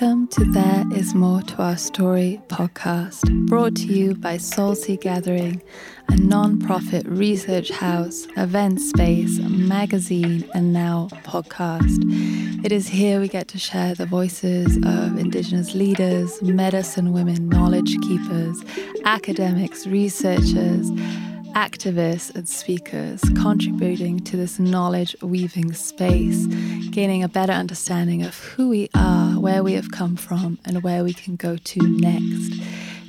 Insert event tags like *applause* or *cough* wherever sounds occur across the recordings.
Welcome to There Is More to Our Story podcast, brought to you by Seed Gathering, a non-profit research house, event space, magazine, and now podcast. It is here we get to share the voices of Indigenous leaders, medicine women, knowledge keepers, academics, researchers, activists and speakers contributing to this knowledge weaving space, gaining a better understanding of who we are, where we have come from, and where we can go to next.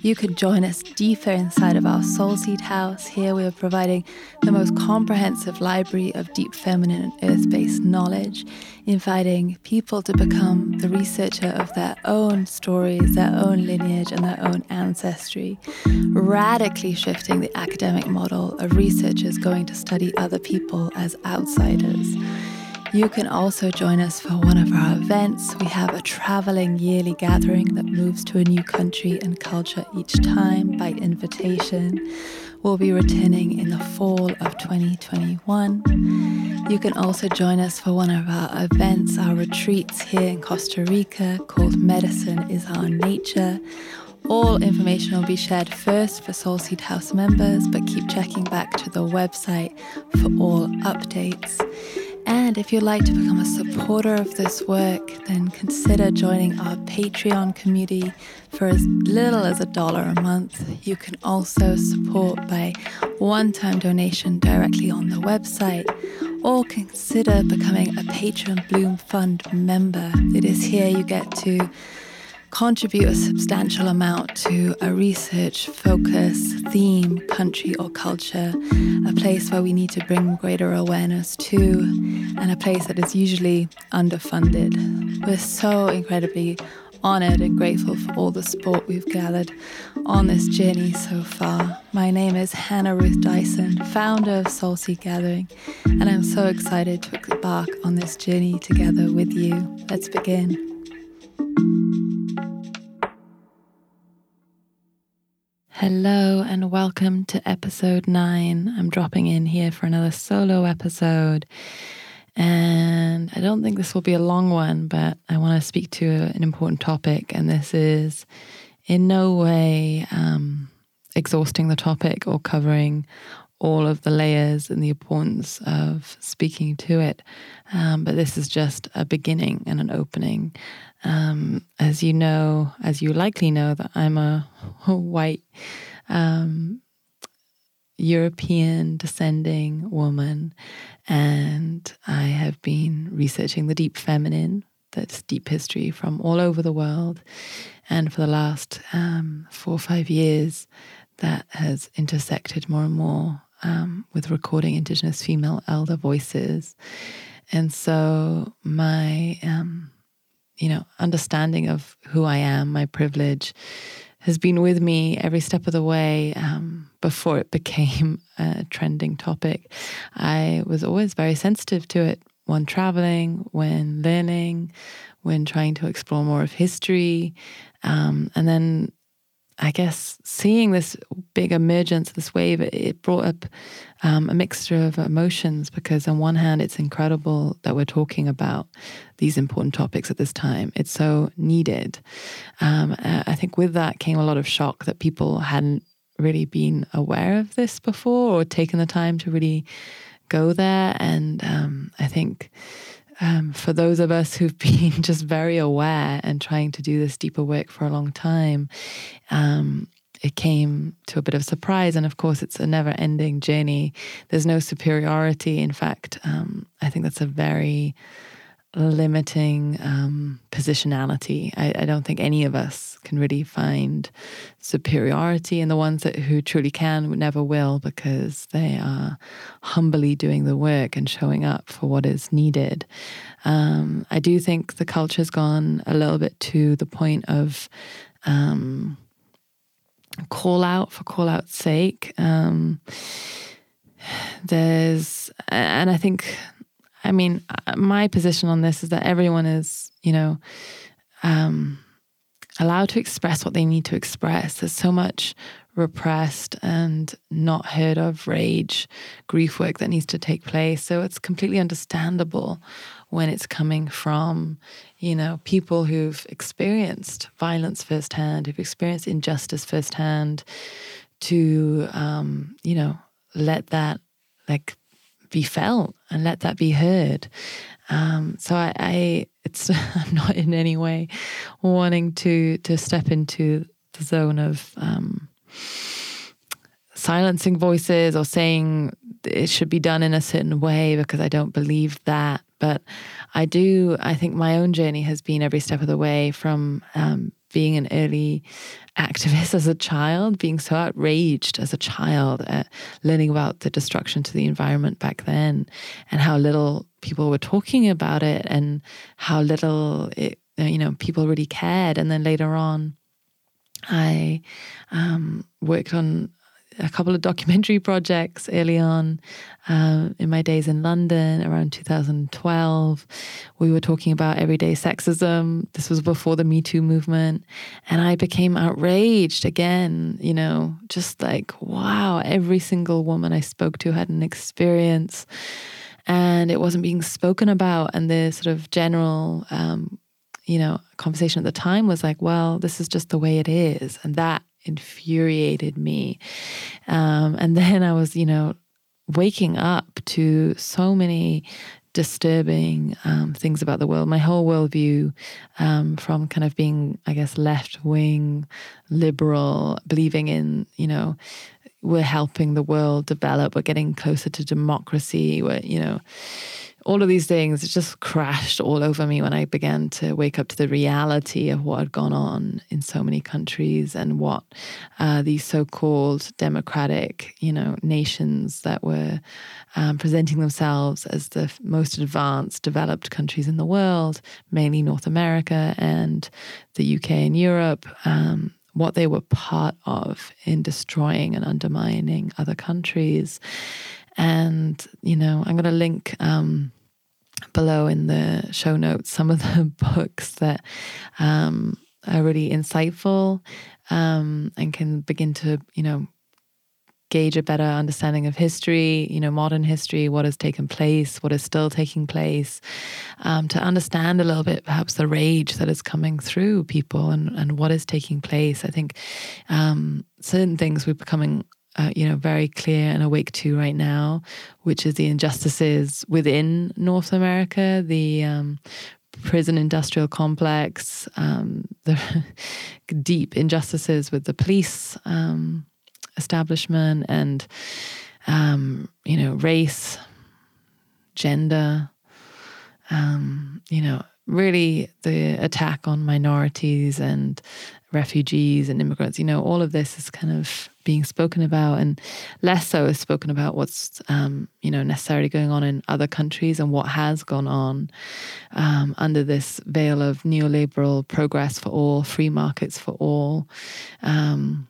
You can join us deeper inside of our Soul Seed House. Here we are providing the most comprehensive library of deep feminine and earth based knowledge, inviting people to become the researcher of their own stories, their own lineage, and their own ancestry, radically shifting the academic model of researchers going to study other people as outsiders. You can also join us for one of our events. We have a traveling yearly gathering that moves to a new country and culture each time by invitation. We'll be returning in the fall of 2021. You can also join us for one of our events, our retreats here in Costa Rica called Medicine is Our Nature. All information will be shared first for Soul Seed House members, but keep checking back to the website for all updates. And if you'd like to become a supporter of this work, then consider joining our Patreon community for as little as a dollar a month. You can also support by one time donation directly on the website or consider becoming a Patreon Bloom Fund member. It is here you get to contribute a substantial amount to a research, focus, theme, country, or culture, a place where we need to bring greater awareness to, and a place that is usually underfunded. We're so incredibly honored and grateful for all the support we've gathered on this journey so far. My name is Hannah Ruth Dyson, founder of Soul Seed Gathering, and I'm so excited to embark on this journey together with you. Let's begin. Hello and welcome to episode nine. I'm dropping in here for another solo episode. And I don't think this will be a long one, but I want to speak to an important topic. And this is in no way um, exhausting the topic or covering all of the layers and the importance of speaking to it. Um, but this is just a beginning and an opening. Um, as you know, as you likely know, that I'm a, a white um, European descending woman, and I have been researching the deep feminine, that's deep history from all over the world. And for the last um, four or five years, that has intersected more and more um, with recording Indigenous female elder voices. And so my um, you know, understanding of who I am, my privilege, has been with me every step of the way um, before it *laughs* became a trending topic. I was always very sensitive to it when traveling, when learning, when trying to explore more of history. Um, and then I guess seeing this big emergence, this wave, it brought up um, a mixture of emotions because, on one hand, it's incredible that we're talking about these important topics at this time. It's so needed. Um, I think with that came a lot of shock that people hadn't really been aware of this before or taken the time to really go there. And um, I think um, for those of us who've *laughs* been just very aware and trying to do this deeper work for a long time, um, it came to a bit of surprise. And of course, it's a never ending journey. There's no superiority. In fact, um, I think that's a very limiting um, positionality. I, I, don't think any of us can really find superiority, and the ones that who truly can never will because they are humbly doing the work and showing up for what is needed. Um, I do think the culture's gone a little bit to the point of um, call out for call out's sake. Um, there's, and I think I mean, uh, my position on this is that everyone is, you know, um, allowed to express what they need to express. There's so much repressed and not heard of rage, grief work that needs to take place. So it's completely understandable when it's coming from, you know, people who've experienced violence firsthand, who've experienced injustice firsthand, to, um, you know, let that like be felt and let that be heard. Um, so I, I, it's *laughs* I'm not in any way wanting to to step into the zone of um, silencing voices or saying it should be done in a certain way because I don't believe that. But I do. I think my own journey has been every step of the way from um, being an early activist *laughs* as a child, being so outraged as a child at learning about the destruction to the environment back then and how little people were talking about it and how little it, you know, people really cared. And then later on, I um, worked on a couple of documentary *laughs* projects early on um, in my days in London around 2012. We were talking about everyday sexism. This was before the Me Too movement. And I became outraged again, you know, just like, wow, every single woman I spoke to had an experience and it wasn't being spoken about. And the sort of general, um, you know, conversation at the time was like, well, this is just the way it is. And that infuriated me. Um, and *laughs* then I was, you know, waking up to so many disturbing um, things about the world. My whole worldview, um, from kind of being, I guess, left wing, liberal, believing in, you know, we're helping the world develop, we're getting closer to democracy, we're, you know, all of these things just crashed all over me when I began to wake up to the reality of what had gone on in so many countries and what uh, these so-called democratic, you know, nations that were um, presenting themselves as the most advanced, developed countries in the world, mainly North America and the UK and Europe. Um, what they were part of in destroying and undermining other countries. And, you know, I'm going to link um, below in the show notes some of *laughs* the books that um, are really insightful um, and can begin to, you know, gauge a better understanding of history, you know, modern history, what has taken place, what is still taking place, um, to understand a little bit perhaps the rage that is coming through people and, and what is taking place. I think um, certain things we're becoming uh, you know, very clear and awake to right now, which is the injustices within North America, the um, prison industrial complex, um, the *laughs* deep injustices with the police um, establishment, and um, you know, race, gender, um, you know, really the attack on minorities and refugees and immigrants. You know, all of this is kind of being spoken about, and less so is spoken about what's um, you know necessarily going on in other countries and what has gone on um, under this veil of neoliberal progress for all, free markets for all. Um,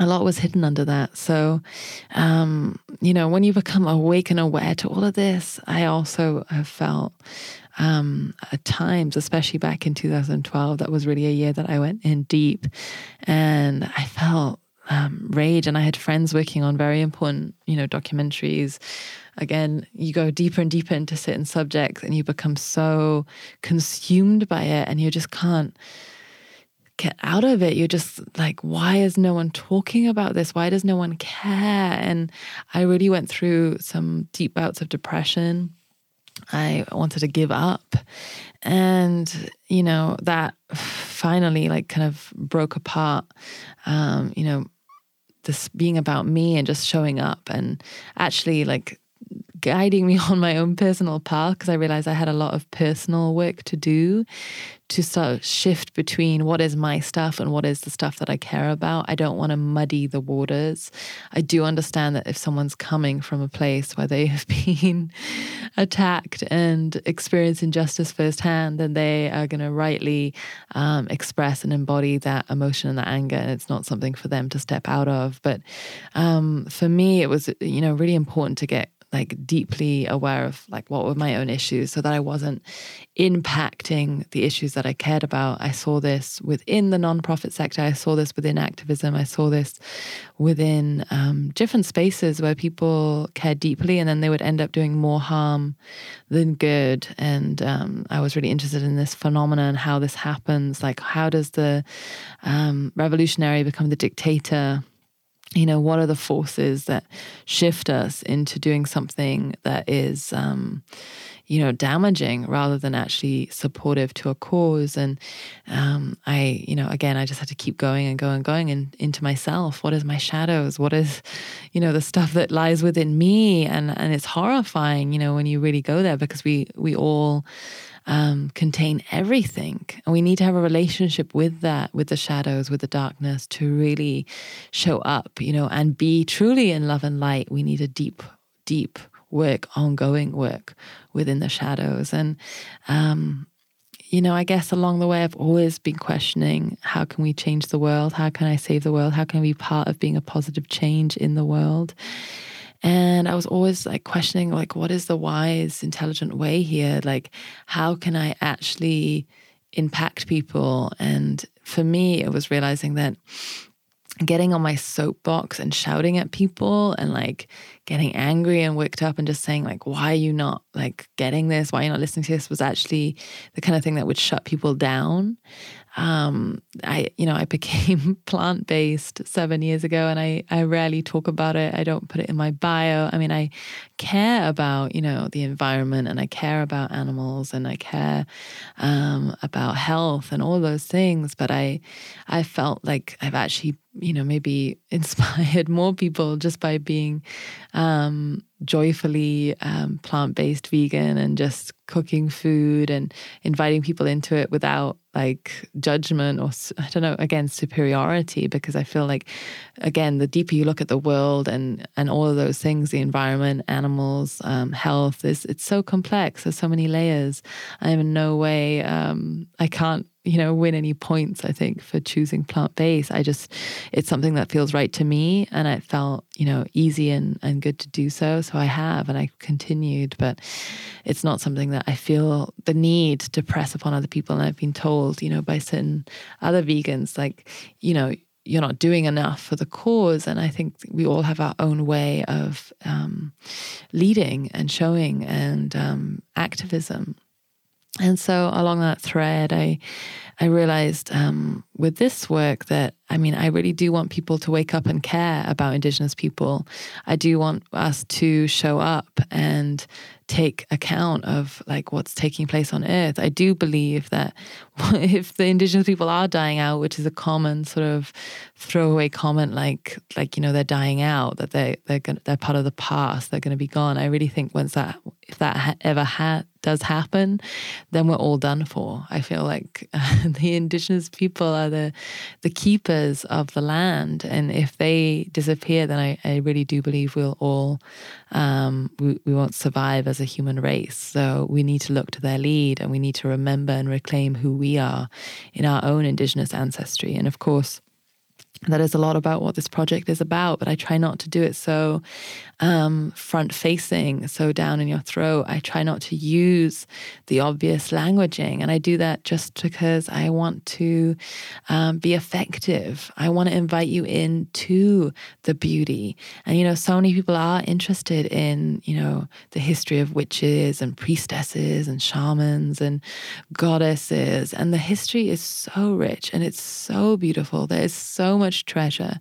a lot was hidden under that. So, um, you know, when you become awake and aware to all of this, I also have felt um, at times, especially back in 2012, that was really a year that I went in deep and I felt um, rage. And I had friends working on very important, you know, documentaries. Again, you go deeper and deeper into certain subjects and you become so consumed by it and you just can't get out of it. You're just like, why is no one talking about this? Why does no one care? And I really went through some deep bouts of depression I wanted to give up. And, you know, that finally like kind of broke apart. Um, you know, this being about me and just showing up and actually like guiding me *laughs* on my own personal path because I realized I had a lot of personal work to do to sort of shift between what is my stuff and what is the stuff that I care about. I don't want to muddy the waters. I do understand that if someone's coming from a place where they *laughs* have been attacked and experienced injustice firsthand, then they are going to rightly um, express and embody that emotion and that anger. And it's not something for them to step out of. But um, for me, it was, you know, really important to get like deeply aware of like what were my own issues so that I wasn't impacting the issues that I cared about. I saw this within the nonprofit sector. I saw this within activism. I saw this within um, different spaces where people cared deeply and then they would end up doing more harm than good. And um, I was really interested in this phenomenon and how this happens. Like, how does the um, revolutionary become the dictator? You know, what are the forces that shift us into doing something that is, um, you know, damaging rather than actually supportive to a cause? And um, I, you know, again, I just had to keep going and going and going and into myself. What is my shadows? What is, you know, the stuff that lies within me? And and it's horrifying, you know, when you really go there because we we all um, contain everything. And we need to have a relationship with that, with the shadows, with the darkness to really show up, you know, and be truly in love and light. We need a deep, deep work, ongoing work within the shadows. And, um, you know, I guess along the way, I've always been questioning how can we change the world? How can I save the world? How can I be part of being a positive change in the world? And I was always like questioning, like, what is the wise, intelligent way here? Like, how can I actually impact people? And for me, it was realizing that getting on my soapbox and shouting at people and like getting angry and worked up and just saying like why are you not like getting this why are you not listening to this was actually the kind of thing that would shut people down um, I, you know, I *laughs* became plant based seven years ago, and I, I rarely talk about it. I don't put it in my bio. I mean, I care about, you know, the environment, and I care about animals, and I care um, about health and all those things. But I, I felt like I've actually, you know, maybe *laughs* inspired more people just by being um, joyfully um, plant based vegan and just cooking food and inviting people into it without like judgment or I don't know again superiority because I feel like again the deeper you look at the world and and all of those things the environment animals um, health is it's so complex. There's so many layers. I am in no way um, I can't you know, win any points, I think, for choosing plant based. I just, it's something that feels right to me. And it felt, you know, easy and, and good to do so. So I have and I continued, but it's not something that I feel the need to press upon other people. And I've been told, you know, by certain other vegans, like, you know, you're not doing enough for the cause. And I think we all have our own way of um, leading and showing and um, activism. And so along that thread, I I realized um, with this work that I mean I really do want people to wake up and care about Indigenous people. I do want us to show up and take account of like what's taking place on earth i do believe that *laughs* if the indigenous people are dying out which is a common sort of throwaway comment like like you know they're dying out that they they're gonna, they're part of the past they're going to be gone i really think once that if that ha- ever ha- does happen then we're all done for i feel like uh, *laughs* the indigenous people are the the keepers of the land and if they disappear then i, I really do believe we'll all um, we, we won't survive as a human race. So we need to look to their lead and we need to remember and reclaim who we are in our own Indigenous ancestry. And of course, that is a lot about what this project is about, but I try not to do it so um, front facing, so down in your throat. I try not to use the obvious languaging. And I do that just because I want to um, be effective. I want to invite you into the beauty. And, you know, so many people are interested in, you know, the history of witches and priestesses and shamans and goddesses. And the history is so rich and it's so beautiful. There is so much treasure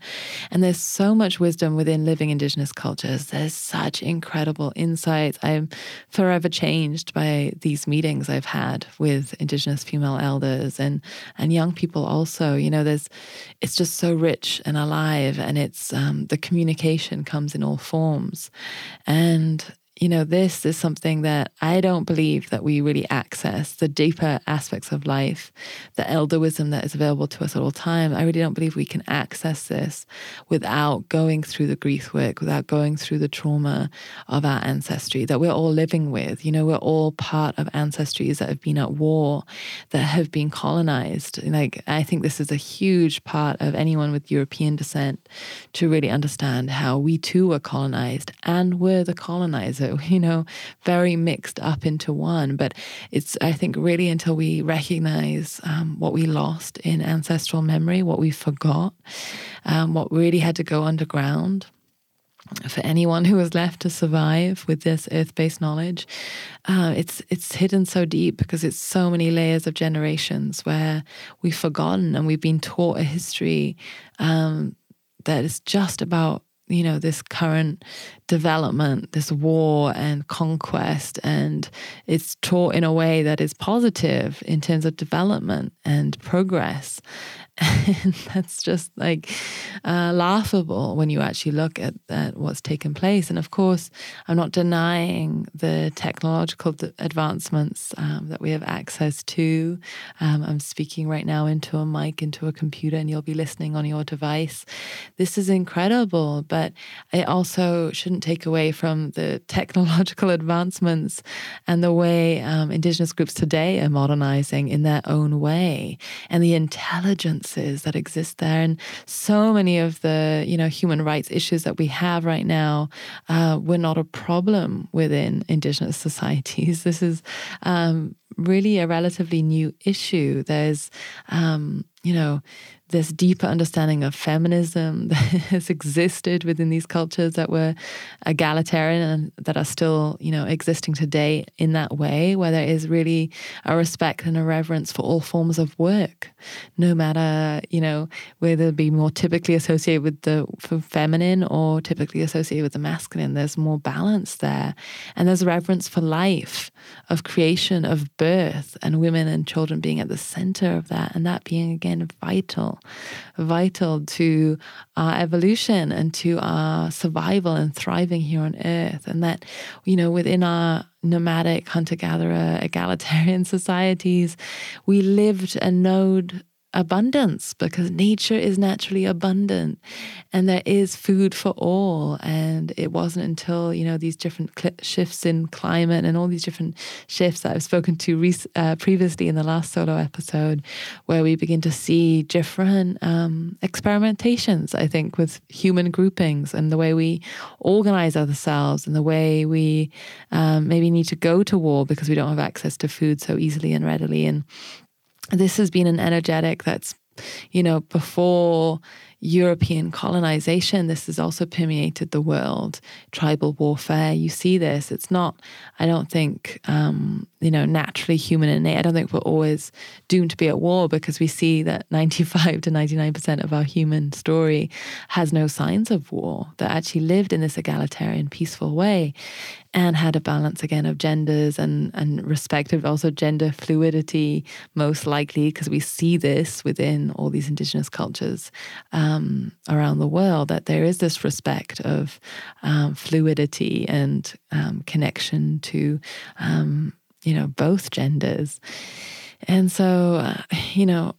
and there's so much wisdom within living Indigenous cultures there's such incredible insights. I'm forever changed by these meetings I've had with Indigenous female elders and and young people also. You know, there's it's just so rich and alive, and it's um, the communication comes in all forms, and you know, this is something that I don't believe that we really access the deeper aspects of life, the elder wisdom that is available to us at all time. I really don't believe we can access this without going through the grief work, without going through the trauma of our ancestry that we're all living with. You know, we're all part of ancestries that have been at war, that have been colonized. Like, I think this is a huge part of anyone with European descent to really understand how we too were colonized and were the colonizers *laughs* you know, very mixed up into one. But it's, I think, really until we recognize um, what we lost in ancestral memory, what we forgot, um, what really had to go underground for anyone who was left to survive with this earth-based knowledge, uh, it's it's hidden so deep because it's so many layers of generations where we've forgotten and we've been taught a history um, that is just about you know this current development this war and conquest and it's taught in a way that is positive in terms of development and progress *laughs* and that's just like uh, laughable when you actually look at, at what's taken place. And of course, I'm not denying the technological advancements um, that we have access to. Um, I'm speaking right now into a mic, into a computer, and you'll be listening on your device. This is incredible, but it also shouldn't take away from the *laughs* technological advancements and the way um, Indigenous groups today are modernizing in their own way and the intelligence differences that exist there. And so many of the, you know, human rights issues that we have right now uh, were not a problem within Indigenous societies. *laughs* This is um, really a relatively new issue. There's, um, you know, this deeper understanding of feminism *laughs* that has existed within these cultures that were egalitarian and that are still, you know, existing today in that way, where there is really a respect and a reverence for all forms of work, no matter, you know, whether it be more typically associated with the feminine or typically associated with the masculine. There's more balance there. And there's reverence for life, of creation, of birth, and women and children being at the center of that, and that being again vital vital, to our evolution and to our survival and thriving here on earth. And that, you know, within our nomadic hunter gatherer egalitarian *laughs* societies, we lived and knowed abundance because nature is naturally abundant and there is food for all. And it wasn't until you know these different shifts in climate and all these different shifts that I've spoken to uh, previously in the last solo episode where we begin to see different um, experimentations I think with human groupings and the way we organize ourselves and the way we um, maybe need to go to war because we don't have access to food so easily and readily. And this has been an energetic that's, you know, before European colonization, this has also permeated the world. Tribal warfare, you see this. It's not, I don't think, um, you know, naturally human innate. I don't think we're always doomed to be at war because we see that *laughs* 95 to 99% of our human story has no signs of war, that actually lived in this egalitarian, peaceful way and had a balance again of genders and and respect of also gender fluidity most likely because we see this within all these indigenous cultures um, around the world that there is this respect of um, fluidity and um, connection to um, you know both genders and so uh, you know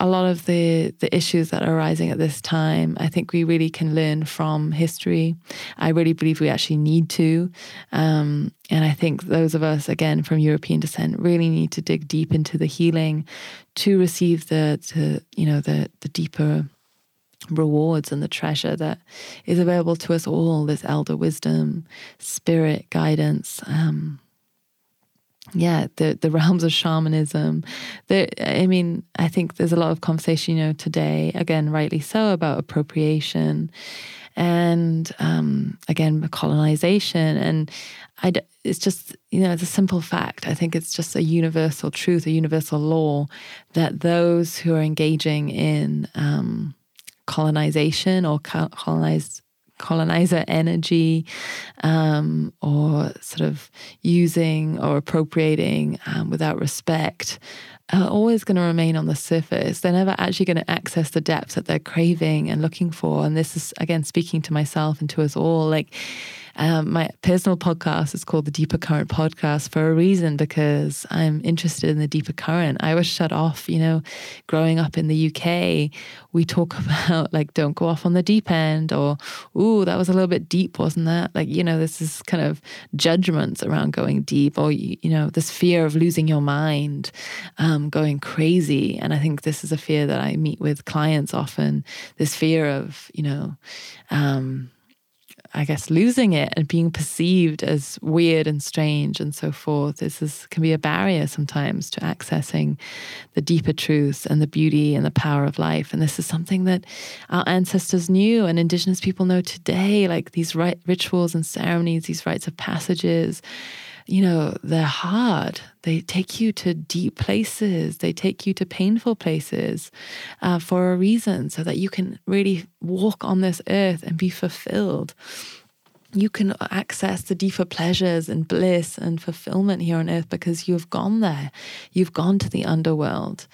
a lot of the the issues that are arising at this time, I think we really can learn from history. I really believe we actually need to, um, and I think those of us again from European descent really need to dig deep into the healing to receive the, the you know the the deeper rewards and the treasure that is available to us all. This elder wisdom, spirit guidance. Um, yeah, the the realms of shamanism. I mean, I think there's a lot of conversation, you know, today, again, rightly so, about appropriation and um, again colonization and I, it's just you know it's a simple fact i think it's just a universal truth a universal law that those who are engaging in um, colonization or colonized colonizer energy um, or sort of using or appropriating um, without respect are always going to remain on the surface. They're never actually going to access the depths that they're craving and looking for. And this is, again, speaking to myself and to us all like, um, my personal podcast is called the Deeper Current Podcast for a reason because I'm interested in the deeper current. I was shut off, you know, growing up in the UK. We talk *laughs* about like, don't go off on the deep end, or, ooh, that was a little bit deep, wasn't that? Like, you know, this is kind of judgments around going deep, or, you know, this fear of losing your mind, um, going crazy. And I think this is a fear that I meet with clients often this fear of, you know, um, I guess, losing it and being perceived as weird and strange and so forth. This is, can be a barrier sometimes to accessing the deeper truths and the beauty and the power of life. And this is something that our ancestors knew and Indigenous people know today, like these rituals and ceremonies, these rites of passages you know, they're hard. They take you to deep places. They take you to painful places uh, for a reason, so that you can really walk on this earth and be fulfilled. You can access the deeper pleasures and bliss and fulfillment here on earth because you've gone there. You've gone to the underworld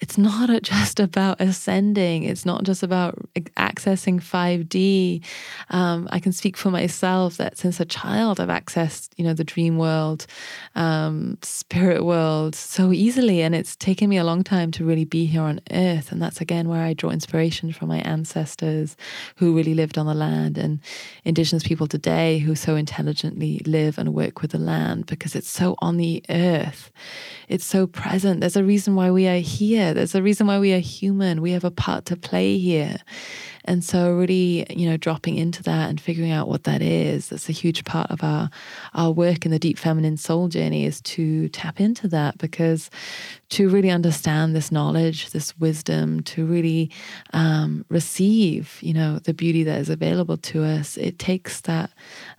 it's not *laughs* just about ascending. It's not just about accessing 5D. Um, I can speak for myself that since a child, I've accessed, you know, the dream world, um, spirit world so easily. And it's taken me a long time to really be here on earth. And that's again where I draw inspiration from my ancestors who really lived on the land and indigenous people today who so intelligently live and work with the land because it's so on the earth. It's so present. There's a reason why we are here there's a reason why we are human. We have a part to play here. And so, really, you know, dropping into that and figuring out what that is, that's a huge part of our, our work in the deep feminine soul journey is to tap into that because to really understand this knowledge, this wisdom, to really um, receive, you know, the beauty that is available to us, it takes that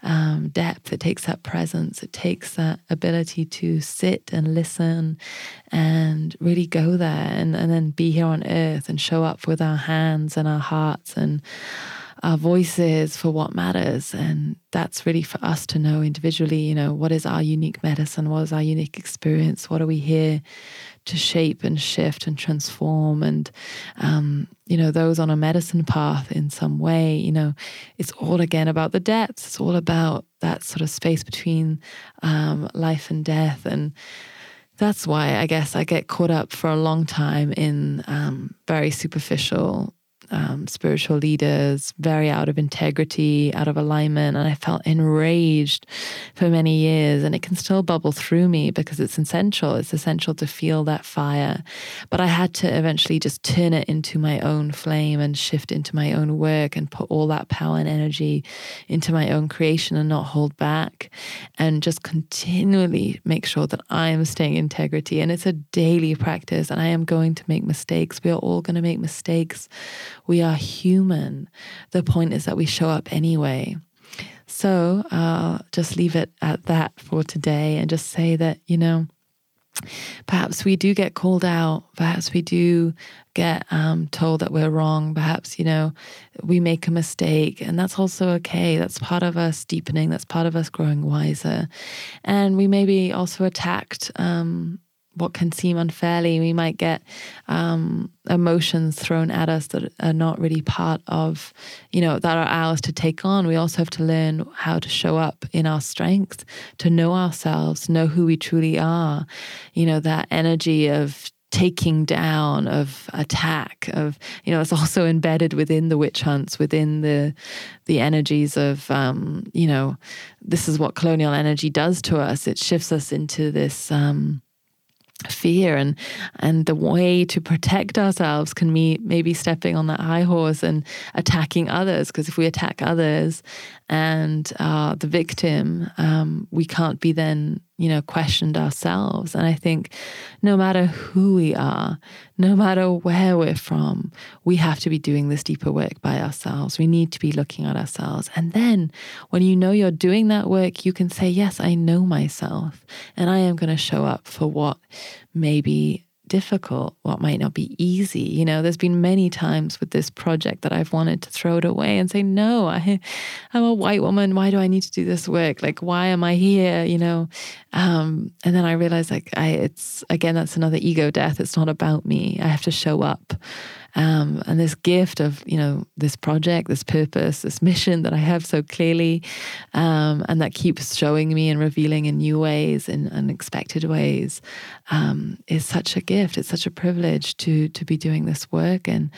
um, depth, it takes that presence, it takes that ability to sit and listen and really go there and, and then be here on earth and show up with our hands and our hearts and our voices for what matters. And that's really for us to know individually, you know, what is our unique medicine? What is our unique experience? What are we here to shape and shift and transform? And, um, you know, those on a medicine path in some way, you know, it's all again about the depths. It's all about that sort of space between um, life and death. And, that's why I guess I get caught up for a long time in um, very superficial um, spiritual leaders, very out of integrity, out of alignment. And I felt enraged for many years. And it can still bubble through me because it's essential. It's essential to feel that fire. But I had to eventually just turn it into my own flame and shift into my own work and put all that power and energy into my own creation and not hold back and just continually make sure that I am staying integrity. And it's a daily practice. And I am going to make mistakes. We are all going to make mistakes we are human. The point is that we show up anyway. So I'll just leave it at that for today and just say that, you know, perhaps we do get called out. Perhaps we do get um, told that we're wrong. Perhaps, you know, we make a mistake. And that's also okay. That's part of us deepening. That's part of us growing wiser. And we may be also attacked um, what can seem unfairly. We might get um, emotions thrown at us that are not really part of, you know, that are ours to take on. We also have to learn how to show up in our strength, to know ourselves, know who we truly are. You know, that energy of taking down of attack of you know it's also embedded within the witch hunts within the the energies of um you know this is what colonial energy does to us it shifts us into this um fear and and the way to protect ourselves can be maybe stepping on that high horse and attacking others because if we attack others and uh, the victim um, we can't be then you know, questioned ourselves. And I think no matter who we are, no matter where we're from, we have to be doing this deeper work by ourselves. We need to be looking at ourselves. And then when you know you're doing that work, you can say, Yes, I know myself, and I am going to show up for what maybe difficult, what might not be easy. You know, there's been many times with this project that I've wanted to throw it away and say, no, I, I'm a white woman. Why do I need to do this work? Like, why am I here? You know, um, and then I realized, like, I, it's again, that's another ego death. It's not about me. I have to show up. Um, and this gift of you know this project this purpose this mission that i have so clearly um, and that keeps showing me and revealing in new ways in unexpected ways um, is such a gift it's such a privilege to to be doing this work. And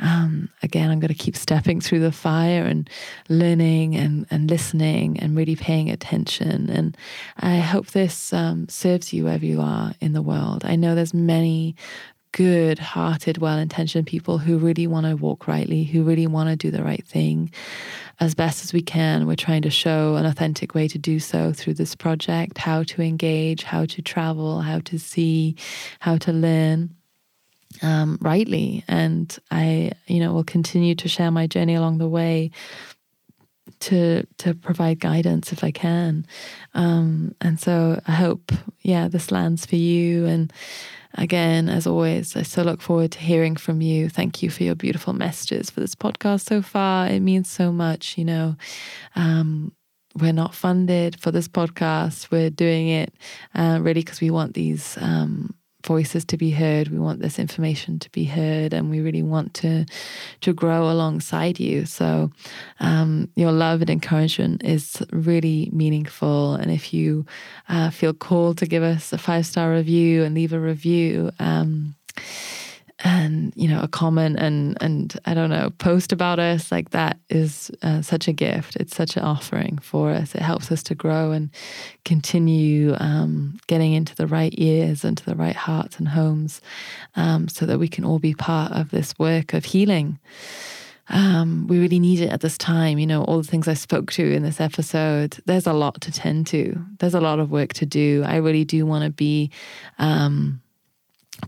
um, again i'm going to keep stepping through the fire and learning and, and listening and really paying attention. And i hope this um, serves you wherever you are in the world. I know there's many good hearted, well intentioned people who really want to walk rightly, who really want to do the right thing as best as we can. We're trying to show an authentic way to do so through this project how to engage, how to travel, how to see, how to learn. Um, rightly, and I, you know, will continue to share my journey along the way to to provide guidance if I can. Um, and so I hope, yeah, this lands for you. And again, as always, I so look forward to hearing from you. Thank you for your beautiful messages for this podcast so far. It means so much, you know. Um, we're not funded for this podcast. We're doing it uh, really because we want these um, voices to be heard. We want this information to be heard, and we really want to to grow alongside you. So, um, your love and encouragement is really meaningful. And if you uh, feel called to give us a five star review and leave a review. Um, and you know a comment and and I don't know post about us like that is uh, such a gift. It's such an offering for us. It helps us to grow and continue um, getting into the right ears and to the right hearts and homes, um, so that we can all be part of this work of healing. Um, we really need it at this time. You know, all the things I spoke to in this episode, there's a lot to tend to. There's a lot of work to do. I really do want to be um,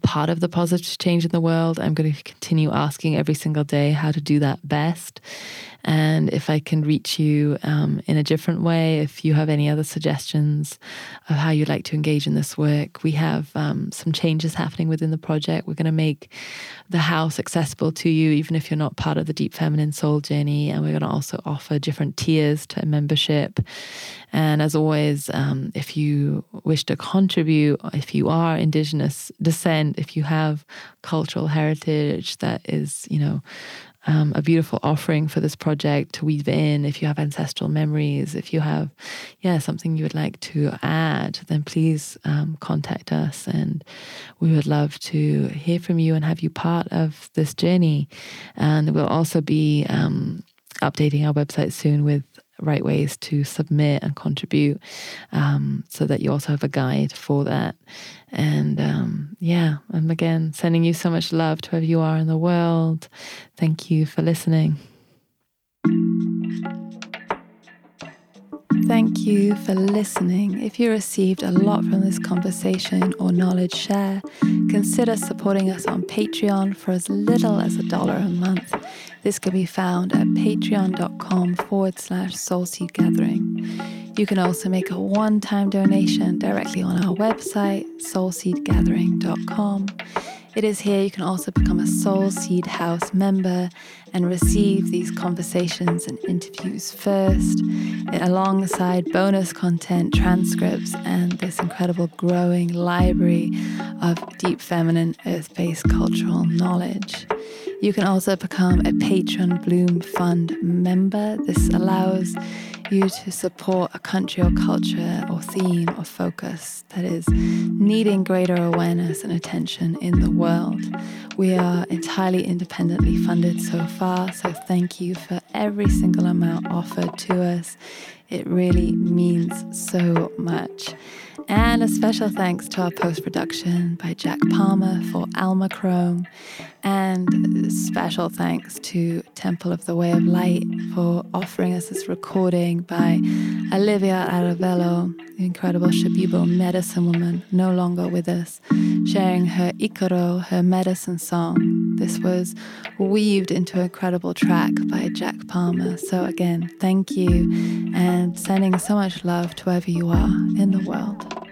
part of the positive change in the world. I'm going to continue asking every single day how to do that best. And if I can reach you um, in a different way, if you have any other suggestions of how you'd like to engage in this work, we have um, some changes happening within the project. We're going to make the house accessible to you, even if you're not part of the Deep Feminine Soul journey. And we're going to also offer different tiers to membership. And as always, um, if you wish to contribute, if you are Indigenous descent, if you have cultural heritage that is, you know, um, a beautiful offering for this project to weave in. If you have ancestral memories, if you have, yeah, something you would like to add, then please um, contact us, and we would love to hear from you and have you part of this journey. And we'll also be um, updating our website soon with right ways to submit and contribute um, so that you also have a guide for that. And um, yeah, I'm again sending you so much love to wherever you are in the world. Thank you for listening. Thank you for listening. If you received a lot from this conversation or knowledge share, consider supporting us on Patreon for as little as a dollar a month. This can be found at patreon.com forward slash soulseed gathering. You can also make a one time donation directly on our website, soulseedgathering.com. It is here you can also become a Soul Seed House member and receive these conversations and interviews first, alongside bonus content, transcripts, and this incredible growing library of deep feminine, earth based cultural knowledge. You can also become a Patreon Bloom Fund member. This allows you to support a country or culture or theme or focus that is needing greater awareness and attention in the world. We are entirely independently funded so far, so thank you for every single amount offered to us. It really means so much. And a special thanks to our post production by Jack Palmer for Alma Chrome. And special thanks to Temple of the Way of Light for offering us this recording by Olivia Arévalo, the incredible Shipibo medicine woman, no longer with us, sharing her Ikaro, her medicine song. This was weaved into an incredible track by Jack Palmer. So, again, thank you and sending so much love to wherever you are in the world.